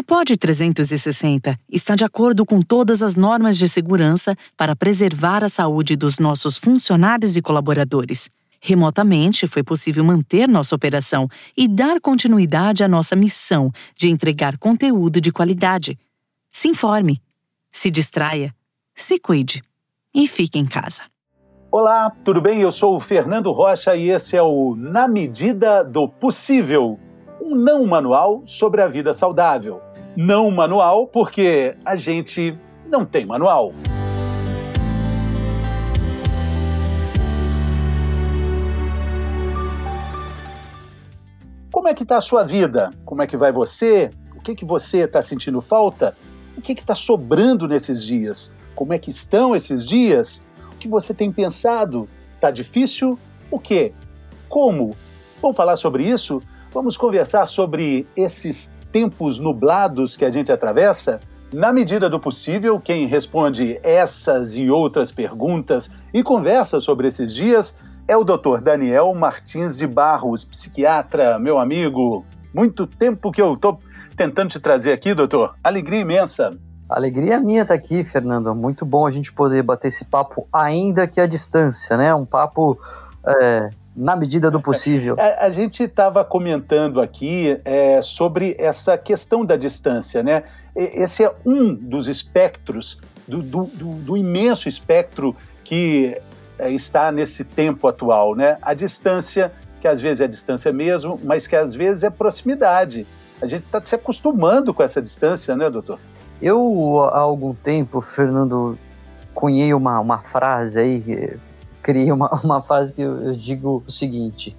A POD 360 está de acordo com todas as normas de segurança para preservar a saúde dos nossos funcionários e colaboradores. Remotamente, foi possível manter nossa operação e dar continuidade à nossa missão de entregar conteúdo de qualidade. Se informe, se distraia, se cuide e fique em casa. Olá, tudo bem? Eu sou o Fernando Rocha e esse é o Na Medida do Possível um não manual sobre a vida saudável. Não manual porque a gente não tem manual. Como é que está a sua vida? Como é que vai você? O que, que você está sentindo falta? O que está sobrando nesses dias? Como é que estão esses dias? O que você tem pensado? Está difícil? O quê? Como? Vamos falar sobre isso? Vamos conversar sobre esses tempos nublados que a gente atravessa? Na medida do possível, quem responde essas e outras perguntas e conversa sobre esses dias é o Dr. Daniel Martins de Barros, psiquiatra, meu amigo. Muito tempo que eu estou tentando te trazer aqui, doutor. Alegria imensa. Alegria minha estar tá aqui, Fernando. Muito bom a gente poder bater esse papo, ainda que à distância, né? Um papo é, na medida do possível. A, a gente estava comentando aqui é, sobre essa questão da distância, né? Esse é um dos espectros, do, do, do, do imenso espectro que é, está nesse tempo atual, né? A distância, que às vezes é distância mesmo, mas que às vezes é proximidade. A gente está se acostumando com essa distância, né, doutor? Eu, há algum tempo, Fernando, cunhei uma, uma frase aí criei uma, uma frase que eu, eu digo o seguinte: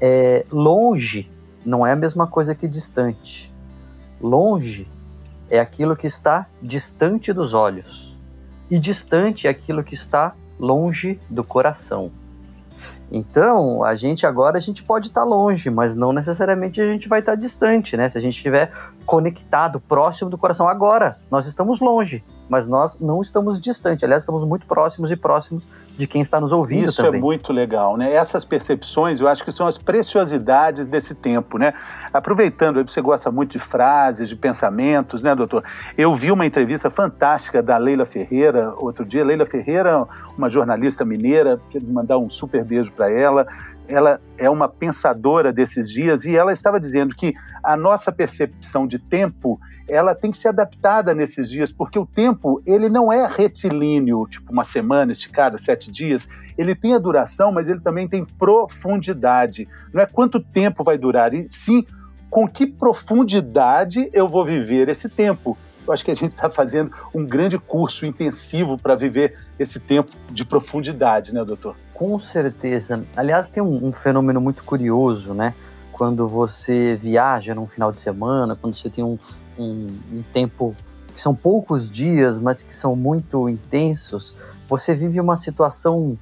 é, longe não é a mesma coisa que distante. Longe é aquilo que está distante dos olhos, e distante é aquilo que está longe do coração. Então, a gente agora a gente pode estar longe, mas não necessariamente a gente vai estar distante, né? Se a gente estiver conectado, próximo do coração. Agora, nós estamos longe, mas nós não estamos distantes. Aliás, estamos muito próximos e próximos de quem está nos ouvindo Isso é também. é muito legal, né? Essas percepções, eu acho que são as preciosidades desse tempo, né? Aproveitando, você gosta muito de frases, de pensamentos, né, doutor? Eu vi uma entrevista fantástica da Leila Ferreira outro dia. Leila Ferreira, uma jornalista mineira, quero mandar um super beijo para ela ela é uma pensadora desses dias e ela estava dizendo que a nossa percepção de tempo ela tem que ser adaptada nesses dias porque o tempo ele não é retilíneo tipo uma semana esticada sete dias. Ele tem a duração mas ele também tem profundidade. Não é quanto tempo vai durar e sim com que profundidade eu vou viver esse tempo. Eu acho que a gente está fazendo um grande curso intensivo para viver esse tempo de profundidade, né, doutor? Com certeza. Aliás, tem um, um fenômeno muito curioso, né? Quando você viaja num final de semana, quando você tem um, um, um tempo que são poucos dias, mas que são muito intensos, você vive uma situação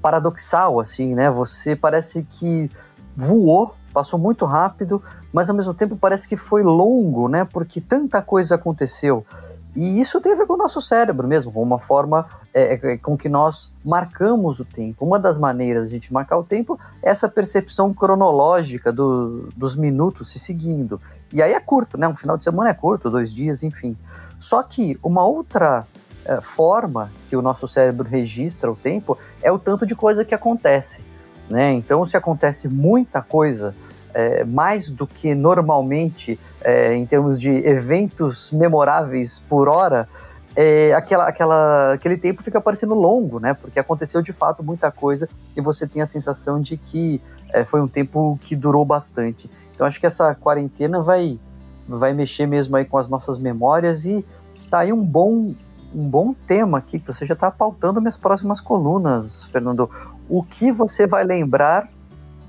paradoxal, assim, né? Você parece que voou passou muito rápido, mas ao mesmo tempo parece que foi longo, né? Porque tanta coisa aconteceu. E isso tem a ver com o nosso cérebro mesmo, com uma forma é, é, com que nós marcamos o tempo. Uma das maneiras de a gente marcar o tempo é essa percepção cronológica do, dos minutos se seguindo. E aí é curto, né? Um final de semana é curto, dois dias, enfim. Só que uma outra é, forma que o nosso cérebro registra o tempo é o tanto de coisa que acontece. Né? Então, se acontece muita coisa, é, mais do que normalmente é, em termos de eventos memoráveis por hora, é, aquela, aquela, aquele tempo fica parecendo longo, né? Porque aconteceu de fato muita coisa e você tem a sensação de que é, foi um tempo que durou bastante. Então acho que essa quarentena vai, vai mexer mesmo aí com as nossas memórias e tá aí um bom um bom tema aqui, que você já está pautando minhas próximas colunas, Fernando. O que você vai lembrar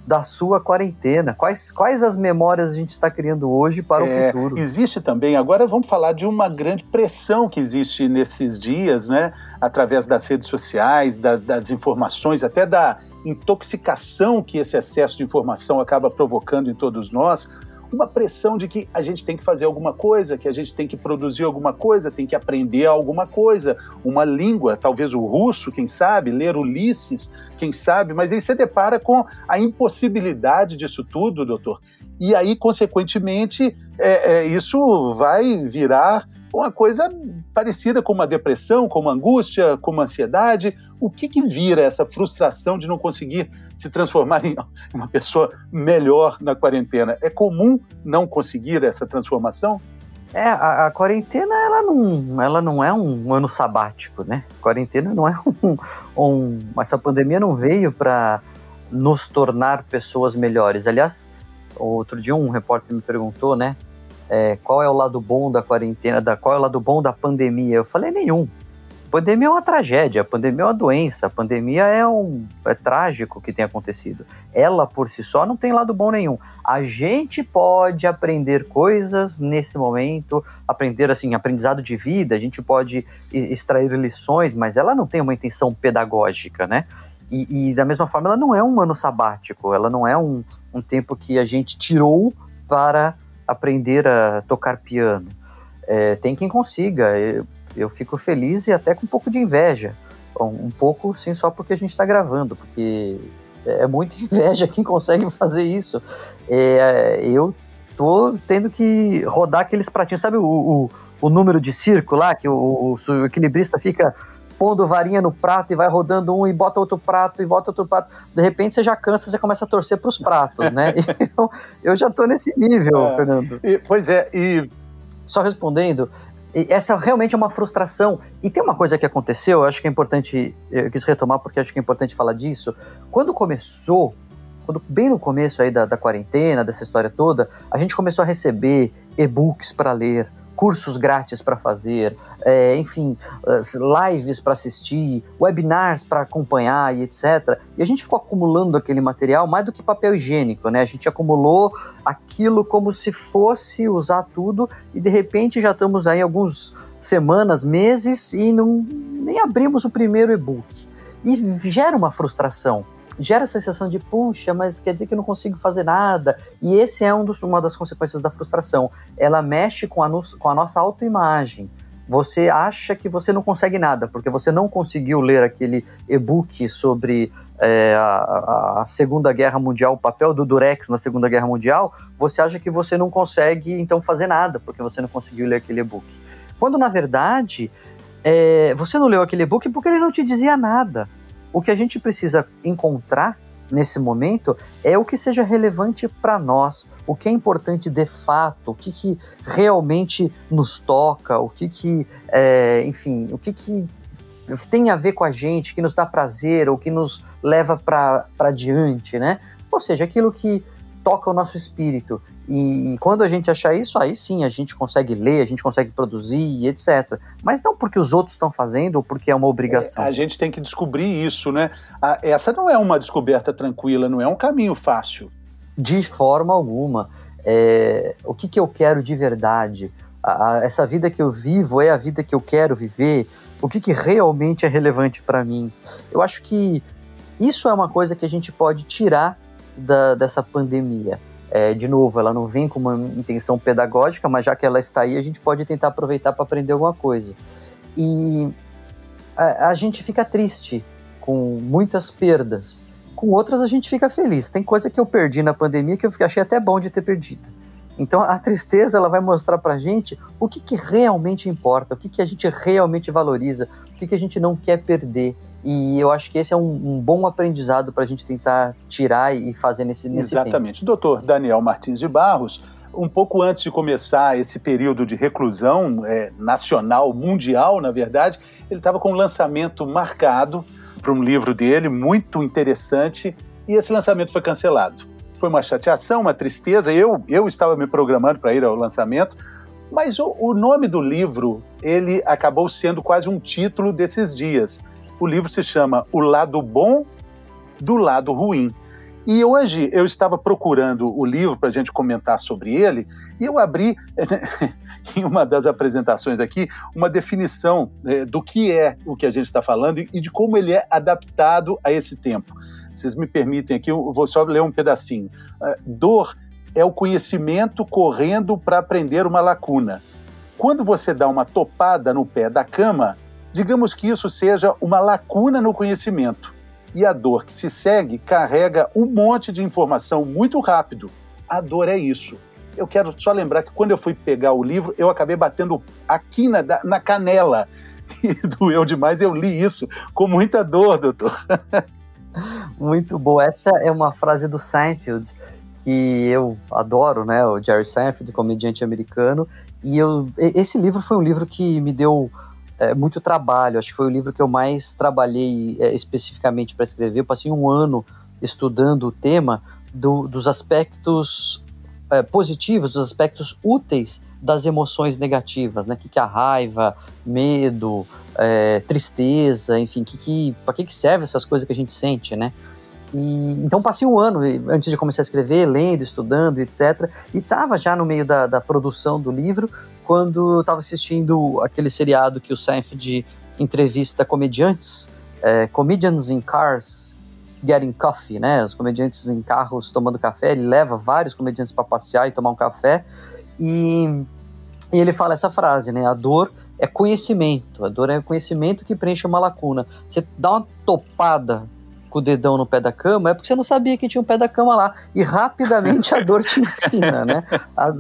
da sua quarentena? Quais, quais as memórias a gente está criando hoje para é, o futuro? Existe também, agora vamos falar de uma grande pressão que existe nesses dias, né? Através das redes sociais, das, das informações, até da intoxicação que esse excesso de informação acaba provocando em todos nós uma pressão de que a gente tem que fazer alguma coisa, que a gente tem que produzir alguma coisa, tem que aprender alguma coisa, uma língua, talvez o russo, quem sabe, ler Ulisses, quem sabe, mas aí você depara com a impossibilidade disso tudo, doutor. E aí, consequentemente, é, é, isso vai virar uma coisa parecida com uma depressão, com uma angústia, com uma ansiedade. O que, que vira essa frustração de não conseguir se transformar em uma pessoa melhor na quarentena? É comum não conseguir essa transformação? É, a, a, quarentena ela não, ela não é um ano sabático, né? Quarentena não é um, um essa pandemia não veio para nos tornar pessoas melhores. Aliás, outro dia um repórter me perguntou, né? É, qual é o lado bom da quarentena, da, qual é o lado bom da pandemia? Eu falei, nenhum. Pandemia é uma tragédia, a pandemia é uma doença, a pandemia é um é trágico o que tem acontecido. Ela por si só não tem lado bom nenhum. A gente pode aprender coisas nesse momento, aprender assim, aprendizado de vida, a gente pode extrair lições, mas ela não tem uma intenção pedagógica, né? E, e da mesma forma, ela não é um ano sabático, ela não é um, um tempo que a gente tirou para aprender a tocar piano. É, tem quem consiga. Eu, eu, fico feliz e até com um pouco de inveja. Um, um pouco, sim, só porque a gente está gravando, porque é muita inveja quem consegue fazer isso. É, eu tô tendo que rodar aqueles pratinhos, sabe o, o, o número de circo lá, que o, o equilibrista fica pondo varinha no prato e vai rodando um e bota outro prato e bota outro prato. De repente você já cansa, você começa a torcer para os pratos, né? eu, eu, já estou nesse nível, é, Fernando. E, pois é, e. Só respondendo, essa realmente é uma frustração. E tem uma coisa que aconteceu, eu acho que é importante, eu quis retomar porque acho que é importante falar disso. Quando começou, quando, bem no começo aí da, da quarentena, dessa história toda, a gente começou a receber e-books para ler, cursos grátis para fazer, é, enfim, lives para assistir, webinars para acompanhar e etc. E a gente ficou acumulando aquele material mais do que papel higiênico, né? A gente acumulou aquilo como se fosse usar tudo e de repente já estamos aí algumas semanas, meses e não nem abrimos o primeiro e-book. E gera uma frustração gera a sensação de, puxa, mas quer dizer que eu não consigo fazer nada. E esse é um dos, uma das consequências da frustração. Ela mexe com a, no, com a nossa autoimagem. Você acha que você não consegue nada, porque você não conseguiu ler aquele e-book sobre é, a, a, Segunda Guerra Mundial, o papel do Durex na Segunda Guerra Mundial, você acha que você não consegue então fazer nada, porque você não conseguiu ler aquele e-book. Quando na verdade é, você não leu aquele e-book porque ele não te dizia nada. O que a gente precisa encontrar nesse momento é o que seja relevante para nós, o que é importante de fato, o que, que realmente nos toca, o que, que é, enfim, o que, que tem a ver com a gente, que nos dá prazer, ou que nos leva para diante, né? Ou seja, aquilo que toca o nosso espírito. E, e, quando a gente achar isso, aí sim a gente consegue ler, a gente consegue produzir, etc. Mas não porque os outros estão fazendo ou porque é uma obrigação. É, a gente tem que descobrir isso, né? A, essa não é uma descoberta tranquila, não é um caminho fácil. De forma alguma. É, o que, que eu quero de verdade? A, a, essa vida que eu vivo é a vida que eu quero viver? O que, que realmente é relevante para mim? Eu acho que isso é uma coisa que a gente pode tirar da, dessa pandemia é, de novo, ela não vem com uma intenção pedagógica, mas já que ela está aí, a gente pode tentar aproveitar para aprender alguma coisa. E a, a, gente fica triste com muitas perdas, com outras a gente fica feliz. Tem coisa que eu perdi na pandemia que eu achei até bom de ter perdido. Então a tristeza ela vai mostrar para a gente o que, que realmente importa, o que, que a gente realmente valoriza, o que, que a gente não quer perder. E eu acho que esse é um, um bom aprendizado para a gente tentar tirar e fazer nesse, nesse Exatamente. Tempo. Doutor Daniel Martins de Barros, um pouco antes de começar esse período de reclusão é, nacional, mundial, na verdade, ele estava com um lançamento marcado para um livro dele, muito interessante, e esse lançamento foi cancelado. Foi uma chateação, uma tristeza. Eu, eu estava me programando para ir ao lançamento, mas o, o nome do livro ele acabou sendo quase um título desses dias o livro se chama O Lado Bom do Lado Ruim. E hoje eu estava procurando o livro para a gente comentar sobre ele e eu abri em uma das apresentações aqui uma definição é, do que é o que a gente está falando e de como ele é adaptado a esse tempo. Vocês me permitem aqui, eu vou só ler um pedacinho. É, dor é o conhecimento correndo para aprender uma lacuna. Quando você dá uma topada no pé da cama, digamos que isso seja uma lacuna no conhecimento. E a dor que se segue carrega um monte de informação muito rápido. A dor é isso. Eu quero só lembrar que quando eu fui pegar o livro, eu acabei batendo aqui na, na canela. E doeu demais, eu li isso com muita dor, doutor. Muito boa. Essa é uma frase do Seinfeld que eu adoro, né? O Jerry Seinfeld, comediante americano. E eu, esse livro foi um livro que me deu é, muito trabalho. Acho que foi o livro que eu mais trabalhei é, especificamente para escrever. Eu passei um ano estudando o tema do, dos aspectos é, positivos, dos aspectos úteis das emoções negativas, né? O que, que é a raiva, medo, é, tristeza, enfim, que, que, para que, que serve essas coisas que a gente sente, né? E, então passei um ano antes de começar a escrever, lendo, estudando, etc. E estava já no meio da, da, produção do livro quando estava assistindo aquele seriado que o Seinfeld entrevista comediantes, é, Comedians in Cars Getting Coffee, né? Os comediantes em carros tomando café. Ele leva vários comediantes para passear e tomar um café. E, e ele fala essa frase, né? A dor é conhecimento. A dor é conhecimento que preenche uma lacuna. Você dá uma topada com o dedão no pé da cama, é porque você não sabia que tinha um pé da cama lá. E rapidamente a dor te ensina, né? A,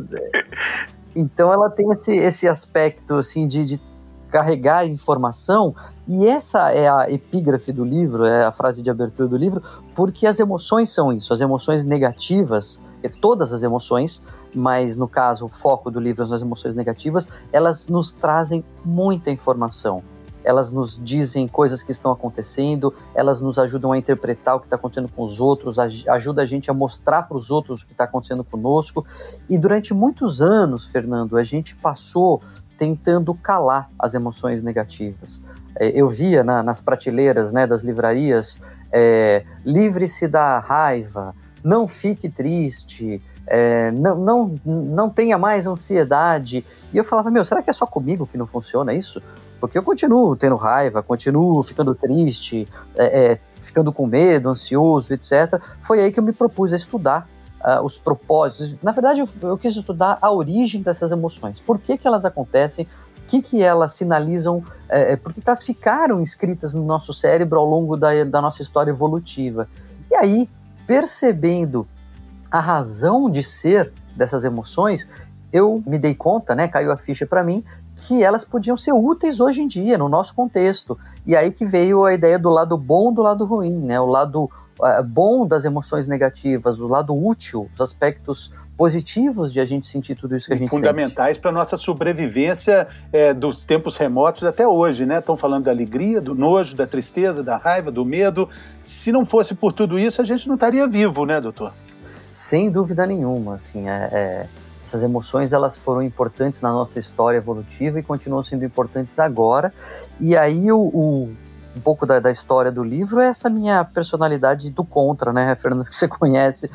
então ela tem esse, esse aspecto assim de, de carregar informação, e essa é a epígrafe do livro, é a frase de abertura do livro, porque as emoções são isso, as emoções negativas, todas as emoções, mas no caso o foco do livro são as emoções negativas, elas nos trazem muita informação elas nos dizem coisas que estão acontecendo, elas nos ajudam a interpretar o que está acontecendo com os outros, ajuda a gente a mostrar para os outros o que está acontecendo conosco. E durante muitos anos, Fernando, a gente passou tentando calar as emoções negativas. É, eu via na, nas prateleiras né, das livrarias, é, livre-se da raiva, não fique triste, é, não, não, não tenha mais ansiedade. E eu falava, meu, será que é só comigo que não funciona isso? Porque eu continuo tendo raiva, continuo ficando triste, é, é, ficando com medo, ansioso, etc. Foi aí que eu me propus a estudar uh, os propósitos. Na verdade, eu, eu, quis estudar a origem dessas emoções. Por que, que elas acontecem? O que, que elas sinalizam? É, é por que elas ficaram escritas no nosso cérebro ao longo da, da nossa história evolutiva? E aí, percebendo a razão de ser dessas emoções, eu me dei conta, né, caiu a ficha para mim, que elas podiam ser úteis hoje em dia, no nosso contexto. E aí que veio a ideia do lado bom do lado ruim, né? O lado uh, bom das emoções negativas, o lado útil, os aspectos positivos de a gente sentir tudo isso que a gente fundamentais para nossa sobrevivência é, dos tempos remotos até hoje, né? Estão falando da alegria, do nojo, da tristeza, da raiva, do medo. Se não fosse por tudo isso, a gente não estaria vivo, né, doutor? Sem dúvida nenhuma, assim, é, é essas emoções elas foram importantes na nossa história evolutiva e continuam sendo importantes agora. E aí o, o um pouco da, da, história do livro é essa minha personalidade do contra, né, Fernando, que você conhece.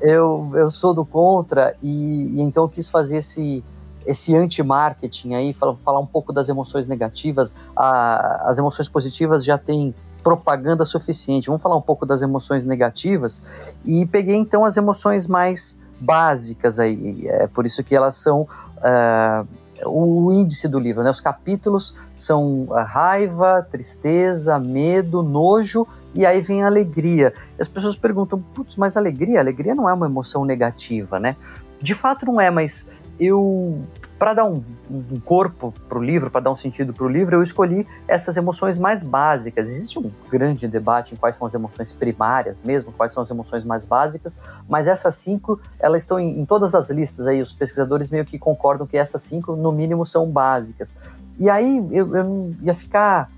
Eu, eu sou do contra e, e então quis fazer esse, esse anti-marketing aí, falar, falar um pouco das emoções negativas. A, as emoções positivas já têm propaganda suficiente. Vamos falar um pouco das emoções negativas e peguei então as emoções mais básicas aí. É por isso que elas são uh, o índice do livro. Né? Os capítulos são raiva, tristeza, medo, nojo e aí vem a alegria. E as pessoas perguntam, putz, mas alegria? Alegria não é uma emoção negativa, né? De fato não é, mas eu para dar um, um corpo para o livro, para dar um sentido para o livro, eu escolhi essas emoções mais básicas. Existe um grande debate em quais são as emoções primárias mesmo, quais são as emoções mais básicas, mas essas cinco, elas estão em, em todas as listas aí, os pesquisadores meio que concordam que essas cinco, no mínimo, são básicas. E aí eu, eu ia ficar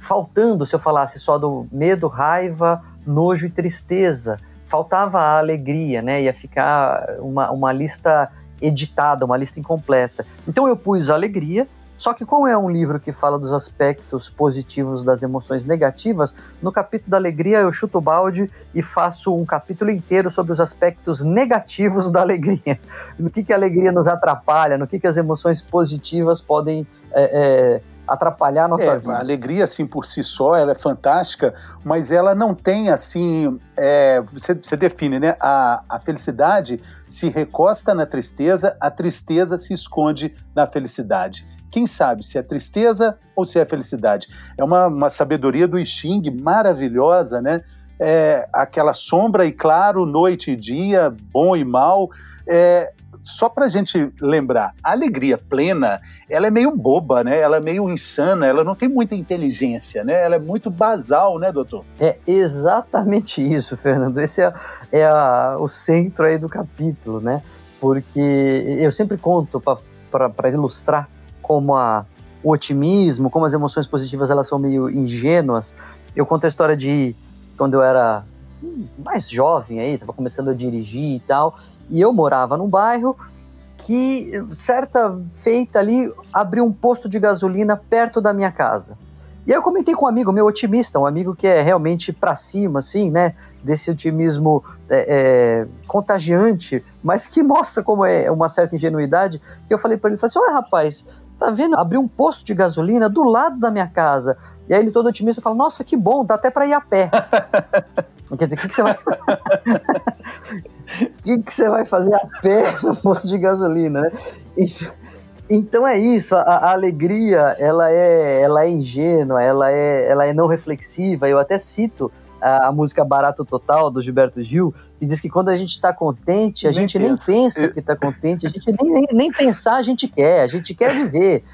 faltando se eu falasse só do medo, raiva, nojo e tristeza. Faltava a alegria, né? Ia ficar uma, uma lista editada, uma lista incompleta. Então eu pus alegria, só que como é um livro que fala dos aspectos positivos das emoções negativas, no capítulo da alegria eu chuto o balde e faço um capítulo inteiro sobre os aspectos negativos da alegria. No que, que a alegria nos atrapalha, no que, que as emoções positivas podem é, é, atrapalhar a nossa é, vida. A alegria, assim, por si só, ela é fantástica, mas ela não tem, assim, é, você, você, define, né? A, a felicidade se recosta na tristeza, a tristeza se esconde na felicidade. Quem sabe se é tristeza ou se é felicidade? É uma, uma sabedoria do I Ching maravilhosa, né? É, aquela sombra e claro, noite e dia, bom e mal. É, só para a gente lembrar, a alegria plena, ela é meio boba, né? Ela é meio insana, ela não tem muita inteligência, né? Ela é muito basal, né, doutor? É exatamente isso, Fernando. Esse é, é a, o centro aí do capítulo, né? Porque eu sempre conto para ilustrar como a, o otimismo, como as emoções positivas elas são meio ingênuas. Eu conto a história de quando eu era mais jovem aí, estava começando a dirigir e tal, e eu morava num bairro que, certa feita ali, abriu um posto de gasolina perto da minha casa. E aí eu comentei com um amigo meu otimista, um amigo que é realmente para cima, assim, né? Desse otimismo é, é, contagiante, mas que mostra como é uma certa ingenuidade. Que eu falei para ele, falei assim, olha rapaz, tá vendo? Abriu um posto de gasolina do lado da minha casa. E aí ele todo otimista fala, nossa, que bom, dá até para ir a pé. Quer dizer, o que, que você vai. O que, que você vai fazer a pé no posto de gasolina, né? Então, então é isso, a, a, alegria ela é, ela é ingênua, ela é, ela é não reflexiva. Eu até cito a, a música Barato Total do Gilberto Gil, que diz que quando a gente está contente, a nem gente pensa. nem pensa que está contente, a gente nem, nem, nem pensar a gente quer, a gente quer viver.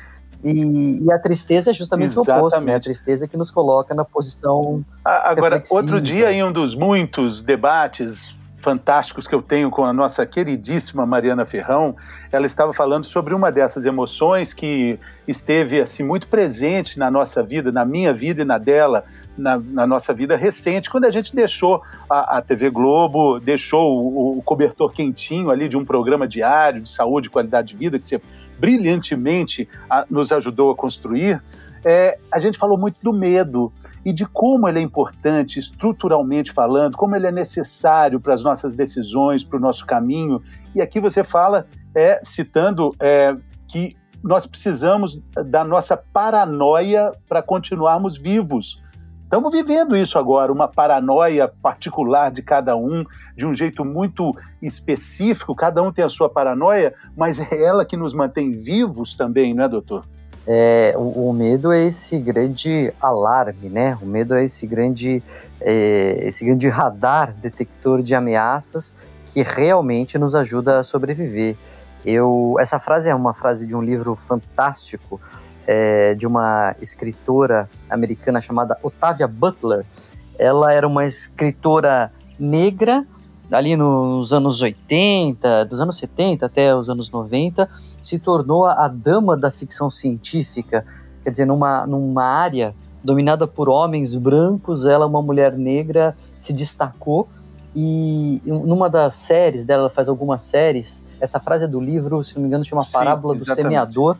E, e, a tristeza é justamente Exatamente. o oposto, né? A tristeza que nos coloca na posição. Agora, outro dia, em um dos muitos debates fantásticos que eu tenho com a nossa queridíssima Mariana Ferrão, ela estava falando sobre uma dessas emoções que esteve assim muito presente na nossa vida, na minha vida e na dela, na, na nossa vida recente, quando a gente deixou a, a TV Globo, deixou o, o, cobertor quentinho ali de um programa diário de saúde e qualidade de vida que você brilhantemente a, nos ajudou a construir. É, a gente falou muito do medo e de como ele é importante estruturalmente falando, como ele é necessário para as nossas decisões, para o nosso caminho. E aqui você fala, é, citando é, que nós precisamos da nossa paranoia para continuarmos vivos. Estamos vivendo isso agora, uma paranoia particular de cada um, de um jeito muito específico, cada um tem a sua paranoia, mas é ela que nos mantém vivos também, não é, doutor? É, o, o, medo é esse grande alarme, né? O medo é esse grande, é, esse grande radar detector de ameaças que realmente nos ajuda a sobreviver. Eu, essa frase é uma frase de um livro fantástico é, de uma escritora americana chamada Octavia Butler. Ela era uma escritora negra ali nos anos 80, dos anos 70 até os anos 90, se tornou a dama da ficção científica, quer dizer, numa, numa área dominada por homens brancos, ela, uma mulher negra, se destacou e numa das séries dela, ela faz algumas séries, essa frase é do livro, se não me engano, chama Sim, Parábola exatamente. do Semeador,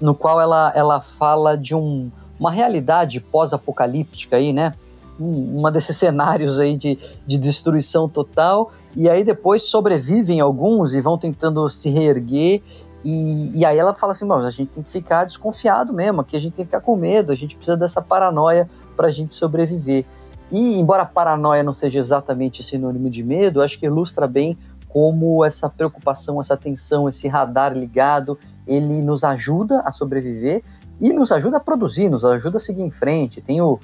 no qual ela, ela fala de um, uma realidade pós-apocalíptica aí, né? Uma desses cenários aí de, de destruição total, e aí depois sobrevivem alguns e vão tentando se reerguer, e, e aí ela fala assim, a gente tem que ficar desconfiado mesmo, aqui a gente tem que ficar com medo, a gente precisa dessa paranoia para a gente sobreviver. E embora paranoia não seja exatamente sinônimo de medo, acho que ilustra bem como essa preocupação, essa tensão, esse radar ligado, ele nos ajuda a sobreviver e nos ajuda a produzir, nos ajuda a seguir em frente. Tem o,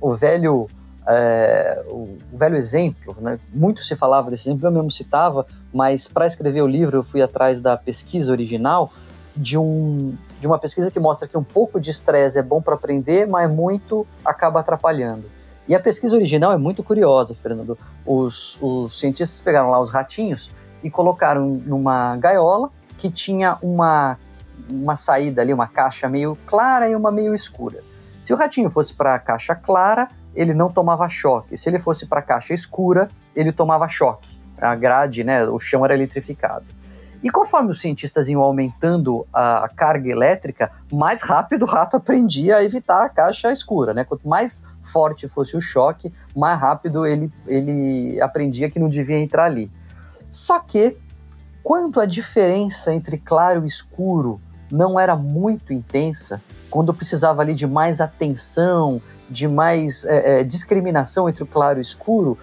o velho é, o, o, velho exemplo, né? muito se falava desse exemplo, eu mesmo citava, mas para escrever o livro eu fui atrás da pesquisa original de, um, de uma pesquisa que mostra que um pouco de estresse é bom para aprender, mas muito acaba atrapalhando. E a pesquisa original é muito curiosa, Fernando. Os, os cientistas pegaram lá os ratinhos e colocaram numa gaiola que tinha uma, uma saída ali, uma caixa meio clara e uma meio escura. Se o ratinho fosse para a caixa clara, ele não tomava choque. Se ele fosse para a caixa escura, ele tomava choque. A grade, né, o chão era eletrificado. E conforme os cientistas iam aumentando a carga elétrica, mais rápido o rato aprendia a evitar a caixa escura, né? Quanto mais forte fosse o choque, mais rápido ele, ele aprendia que não devia entrar ali. Só que, quando a diferença entre claro e escuro não era muito intensa, quando precisava ali de mais atenção, de mais é, é, discriminação entre o claro e o escuro,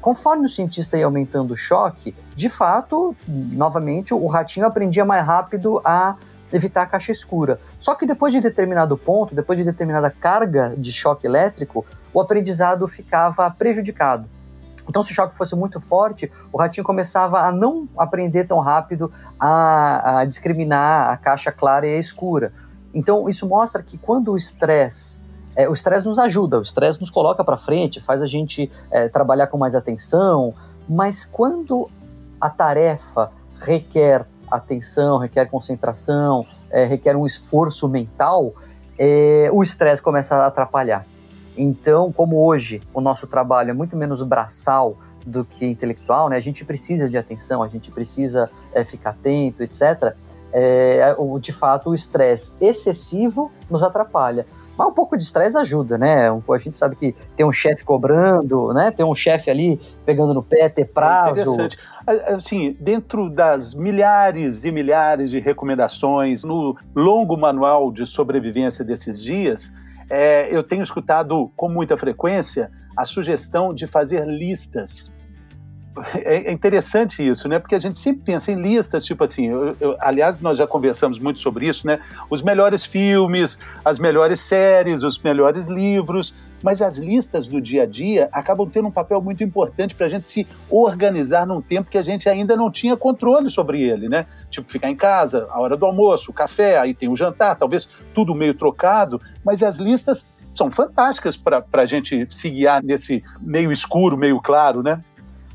conforme o cientista ia aumentando o choque, de fato, novamente, o ratinho aprendia mais rápido a evitar a caixa escura. Só que depois de determinado ponto, depois de determinada carga de choque elétrico, o aprendizado ficava prejudicado. Então, se o choque fosse muito forte, o ratinho começava a não aprender tão rápido a, a discriminar a caixa clara e a escura. Então, isso mostra que quando o estresse é, o estresse nos ajuda, o estresse nos coloca para frente, faz a gente é, trabalhar com mais atenção, mas quando a tarefa requer atenção, requer concentração, é, requer um esforço mental, é, o estresse começa a atrapalhar. Então, como hoje o nosso trabalho é muito menos braçal do que intelectual, né, a gente precisa de atenção, a gente precisa é, ficar atento, etc. É, de fato, o estresse excessivo nos atrapalha. Mas um pouco de estresse ajuda, né? a gente sabe que tem um chefe cobrando, né? Tem um chefe ali pegando no pé, ter prazo. É interessante. Assim, dentro das milhares e milhares de recomendações no longo manual de sobrevivência desses dias, é, eu tenho escutado com muita frequência a sugestão de fazer listas é, é interessante isso, né? Porque a gente sempre pensa em listas, tipo assim, eu, eu, aliás, nós já conversamos muito sobre isso, né? Os melhores filmes, as melhores séries, os melhores livros, mas as listas do dia a dia acabam tendo um papel muito importante para a gente se organizar num tempo que a gente ainda não tinha controle sobre ele, né? Tipo, ficar em casa, a hora do almoço, o café, aí tem o jantar, talvez tudo meio trocado, mas as listas são fantásticas para a gente se guiar nesse meio escuro, meio claro, né?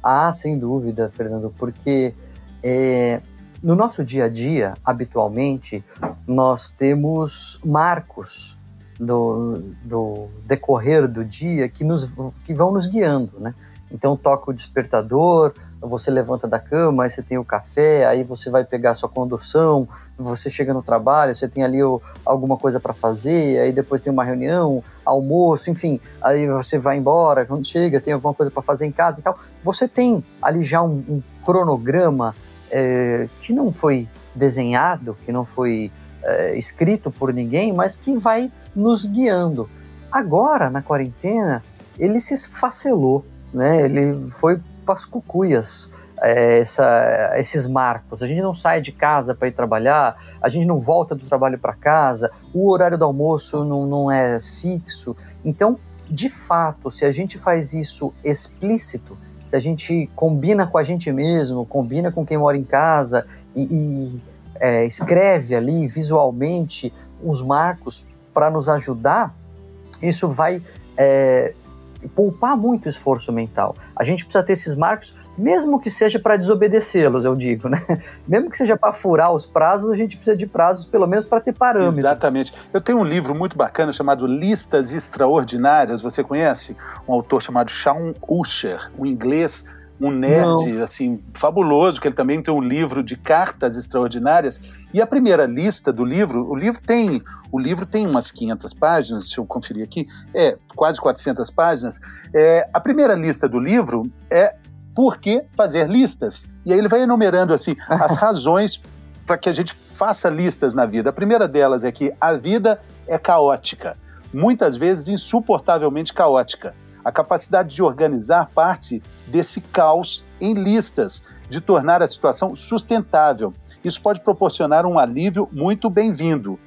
Ah, sem dúvida, Fernando, porque é, no nosso dia a dia, habitualmente, nós temos marcos do, do decorrer do dia que, nos, que vão nos guiando, né? Então toca o despertador, você levanta da cama, aí você tem o café, aí você vai pegar a sua condução, você chega no trabalho, você tem ali o, alguma coisa para fazer, aí depois tem uma reunião, almoço, enfim, aí você vai embora, quando chega tem alguma coisa para fazer em casa e tal. Você tem ali já um, um cronograma é, que não foi desenhado, que não foi é, escrito por ninguém, mas que vai nos guiando. Agora, na quarentena, ele se esfacelou, né? Ele foi as cucuias. É, essa, esses marcos. A gente não sai de casa para ir trabalhar, a gente não volta do trabalho para casa, o horário do almoço não, não é fixo. Então, de fato, se a gente faz isso explícito, se a gente combina com a gente mesmo, combina com quem mora em casa e, e é, escreve ali visualmente os marcos para nos ajudar, isso vai é, poupar muito esforço mental. A gente precisa ter esses marcos, mesmo que seja para desobedecê-los, eu digo, né? Mesmo que seja para furar os prazos, a gente precisa de prazos, pelo menos para ter parâmetros. Exatamente. Eu tenho um livro muito bacana chamado Listas Extraordinárias. Você conhece? Um autor chamado Shawn Usher, um inglês um nerd Não. assim fabuloso, que ele também tem um livro de cartas extraordinárias. E a primeira lista do livro, o livro tem, o livro tem umas 500 páginas, se eu conferir aqui, é quase 400 páginas. É, a primeira lista do livro é por que fazer listas. E aí ele vai enumerando assim as razões para que a gente faça listas na vida. A primeira delas é que a vida é caótica, muitas vezes insuportavelmente caótica. A capacidade de organizar parte desse caos em listas, de tornar a situação sustentável. Isso pode proporcionar um alívio muito bem-vindo.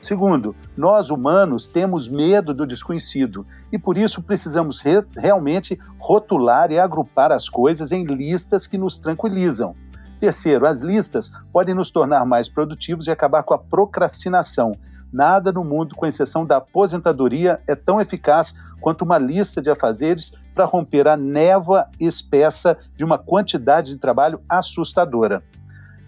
Segundo, nós humanos temos medo do desconhecido e por isso precisamos re realmente rotular e agrupar as coisas em listas que nos tranquilizam. Terceiro, as listas podem nos tornar mais produtivos e acabar com a procrastinação, Nada no mundo, com exceção da aposentadoria, é tão eficaz quanto uma lista de afazeres para romper a névoa espessa de uma quantidade de trabalho assustadora.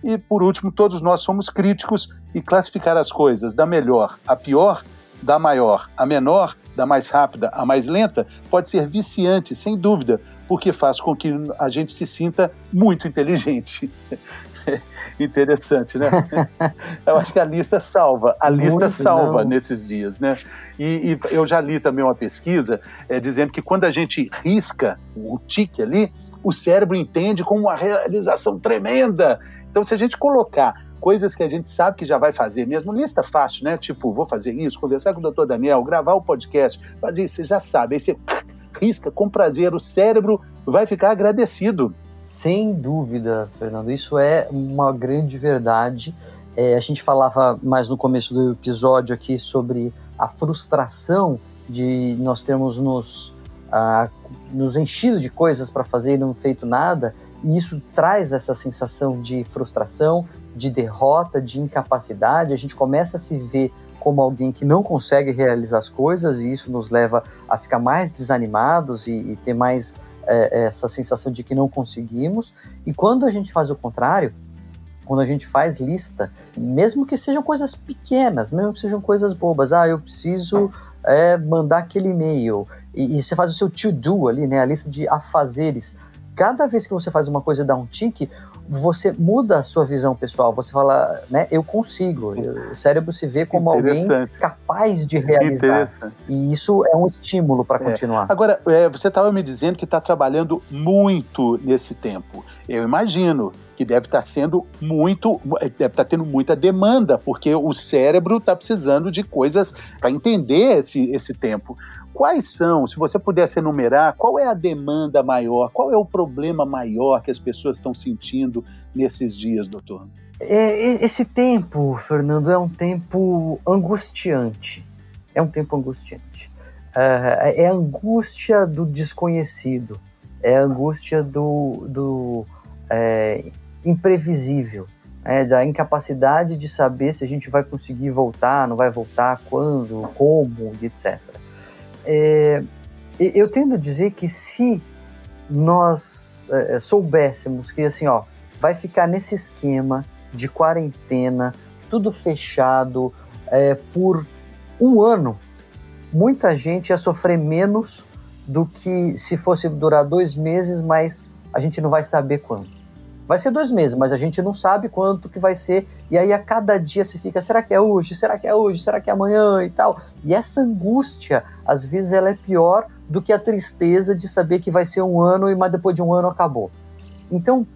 E, por último, todos nós somos críticos e classificar as coisas da melhor à pior, da maior à menor, da mais rápida à mais lenta, pode ser viciante, sem dúvida, porque faz com que a gente se sinta muito inteligente. Interessante, né? eu acho que a lista salva, a lista Muito salva não. nesses dias, né? E, e, eu já li também uma pesquisa é, dizendo que quando a gente risca o tique ali, o cérebro entende como uma realização tremenda. Então, se a gente colocar coisas que a gente sabe que já vai fazer mesmo, lista fácil, né? Tipo, vou fazer isso, conversar com o doutor Daniel, gravar o podcast, fazer isso, você já sabe. Aí você risca com prazer, o cérebro vai ficar agradecido. Sem dúvida, Fernando, isso é uma grande verdade. É, a gente falava mais no começo do episódio aqui sobre a frustração de nós termos nos, uh, nos enchido de coisas para fazer e não feito nada, e isso traz essa sensação de frustração, de derrota, de incapacidade. A gente começa a se ver como alguém que não consegue realizar as coisas, e isso nos leva a ficar mais desanimados e, e ter mais é, é, essa sensação de que não conseguimos. E quando a gente faz o contrário, quando a gente faz lista, mesmo que sejam coisas pequenas, mesmo que sejam coisas bobas, ah, eu preciso é, mandar aquele e-mail, e, e, você faz o seu to-do ali, né, a lista de afazeres. Cada vez que você faz uma coisa e dá um tique, você muda a sua visão pessoal. Você fala, né, eu consigo. O cérebro se vê como alguém capaz de realizar. E isso é um estímulo para é. continuar. Agora, é, você estava me dizendo que está trabalhando muito nesse tempo. Eu imagino que deve estar tá sendo muito, deve estar tá tendo muita demanda, porque o cérebro está precisando de coisas para entender esse, esse tempo. Quais são, se você pudesse enumerar, qual é a demanda maior, qual é o problema maior que as pessoas estão sentindo nesses dias, doutor? É, esse tempo, Fernando, é um tempo angustiante. É um tempo angustiante. É, é a angústia do desconhecido, é a angústia do, do é, imprevisível, é, da incapacidade de saber se a gente vai conseguir voltar, não vai voltar, quando, como, etc. É, eu tendo a dizer que se nós é, é, soubéssemos que assim, ó, vai ficar nesse esquema de quarentena, tudo fechado é, por um ano, muita gente ia sofrer menos do que se fosse durar dois meses, mas a gente não vai saber quando. Vai ser dois meses, mas a gente não sabe quanto que vai ser. E aí a cada dia se fica, será que é hoje? Será que é hoje? Será que é amanhã? E tal. E essa angústia, às vezes, ela é pior do que a tristeza de saber que vai ser um ano e mas depois de um ano acabou. Então,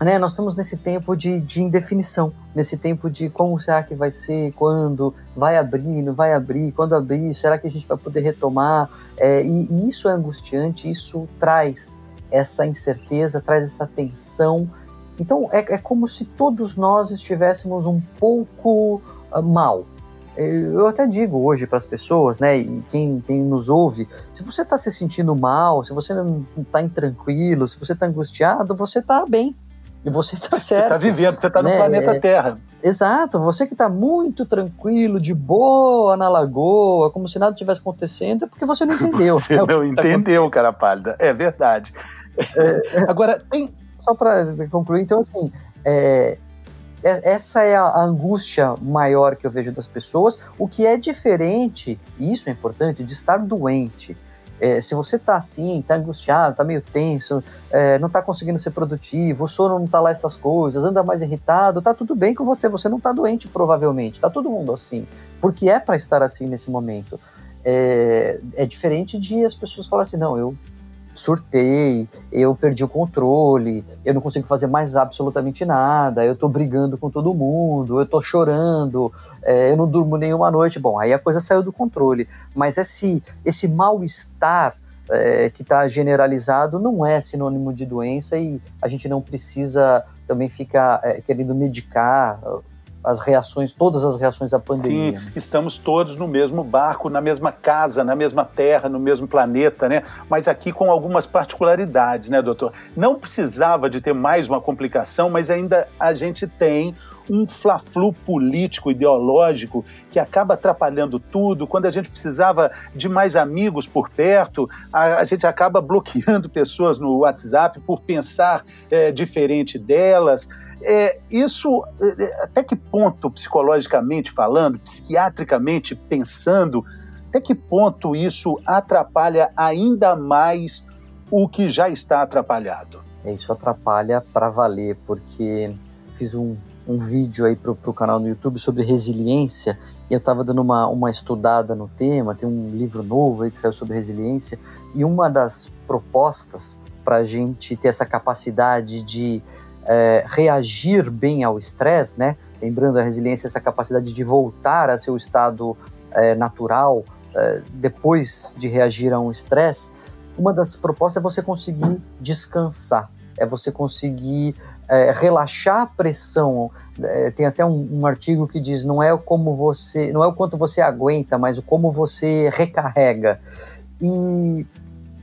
né, nós estamos nesse tempo de, de indefinição, nesse tempo de como será que vai ser, quando vai abrir, não vai abrir, quando abrir, será que a gente vai poder retomar? É, e, e isso é angustiante, isso traz essa incerteza, traz essa tensão então é, é como se todos nós estivéssemos um pouco uh, mal. Eu até digo hoje para as pessoas, né, e quem, quem nos ouve, se você está se sentindo mal, se você não está intranquilo, se você está angustiado, você está bem. E você está certo. Você está vivendo, você está no né? planeta Terra. Exato, você que está muito tranquilo, de boa na lagoa, como se nada tivesse acontecendo, é porque você não entendeu. Você né, não tá entendeu, cara pálida. É verdade. É, Agora, tem, só para concluir, então, assim, é, é, essa é a angústia maior que eu vejo das pessoas, o que é diferente, e isso é importante, de estar doente. É, se você está assim, está angustiado, está meio tenso, é, não está conseguindo ser produtivo, o sono não está lá essas coisas, anda mais irritado, está tudo bem com você, você não está doente provavelmente, está todo mundo assim, porque é para estar assim nesse momento. É, é, diferente de as pessoas falarem assim, não, eu surtei, eu perdi o controle, eu não consigo fazer mais absolutamente nada, eu tô brigando com todo mundo, eu tô chorando, é, eu não durmo nenhuma noite. Bom, aí a coisa saiu do controle. Mas esse, esse mal-estar é, que está generalizado não é sinônimo de doença e a gente não precisa também ficar é, querendo medicar as reações, todas as reações à pandemia. Sim, estamos todos no mesmo barco, na mesma casa, na mesma terra, no mesmo planeta, né? Mas aqui com algumas particularidades, né, doutor? Não precisava de ter mais uma complicação, mas ainda a gente tem um fla-flu político, ideológico, que acaba atrapalhando tudo. Quando a gente precisava de mais amigos por perto, a, a gente acaba bloqueando pessoas no WhatsApp por pensar é, diferente delas. É, isso, é, até que ponto, psicologicamente falando, psiquiatricamente pensando, até que ponto isso atrapalha ainda mais o que já está atrapalhado? Isso atrapalha para valer, porque fiz um, um vídeo aí pro, pro canal no YouTube sobre resiliência e eu estava dando uma, uma estudada no tema, tem um livro novo aí que saiu sobre resiliência e uma das propostas para a gente ter essa capacidade de é, reagir bem ao estresse, né? Lembrando a resiliência, essa capacidade de voltar a seu estado é, natural é, depois de reagir a um estresse. Uma das propostas é você conseguir descansar, é você conseguir é, relaxar a pressão. É, tem até um, um, artigo que diz não é como você, não é o quanto você aguenta, mas o como você recarrega. E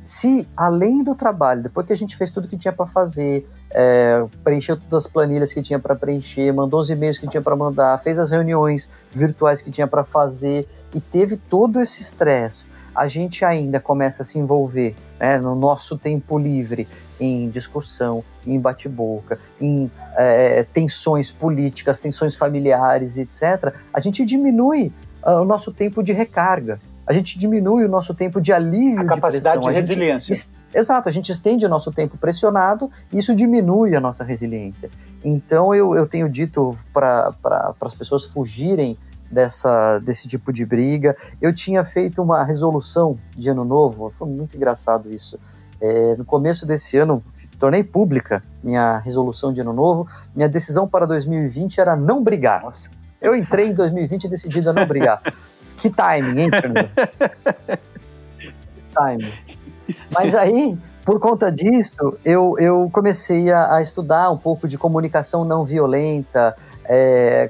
se além do trabalho, depois que a gente fez tudo que tinha para fazer, é, preencheu todas as planilhas que tinha para preencher, mandou os e-mails que tinha para mandar, fez as reuniões virtuais que tinha para fazer e teve todo esse estresse, a gente ainda começa a se envolver né, no nosso tempo livre em discussão, em bate-boca, em é, tensões políticas, tensões familiares, etc., a gente diminui uh, o nosso tempo de recarga a gente diminui o nosso tempo de alívio a capacidade de, de resiliência. Exato, a gente estende o nosso tempo pressionado e isso diminui a nossa resiliência. Então eu, eu tenho dito para pra, as pessoas fugirem dessa, desse tipo de briga. Eu tinha feito uma resolução de ano novo, foi muito engraçado isso. É, no começo desse ano, tornei pública minha resolução de ano novo. Minha decisão para 2020 era não brigar. Nossa. Eu entrei em 2020 decidido a não brigar. Que timing, hein, Fernando? timing. Mas aí, por conta disso, eu, eu comecei a, a estudar um pouco de comunicação não violenta, é,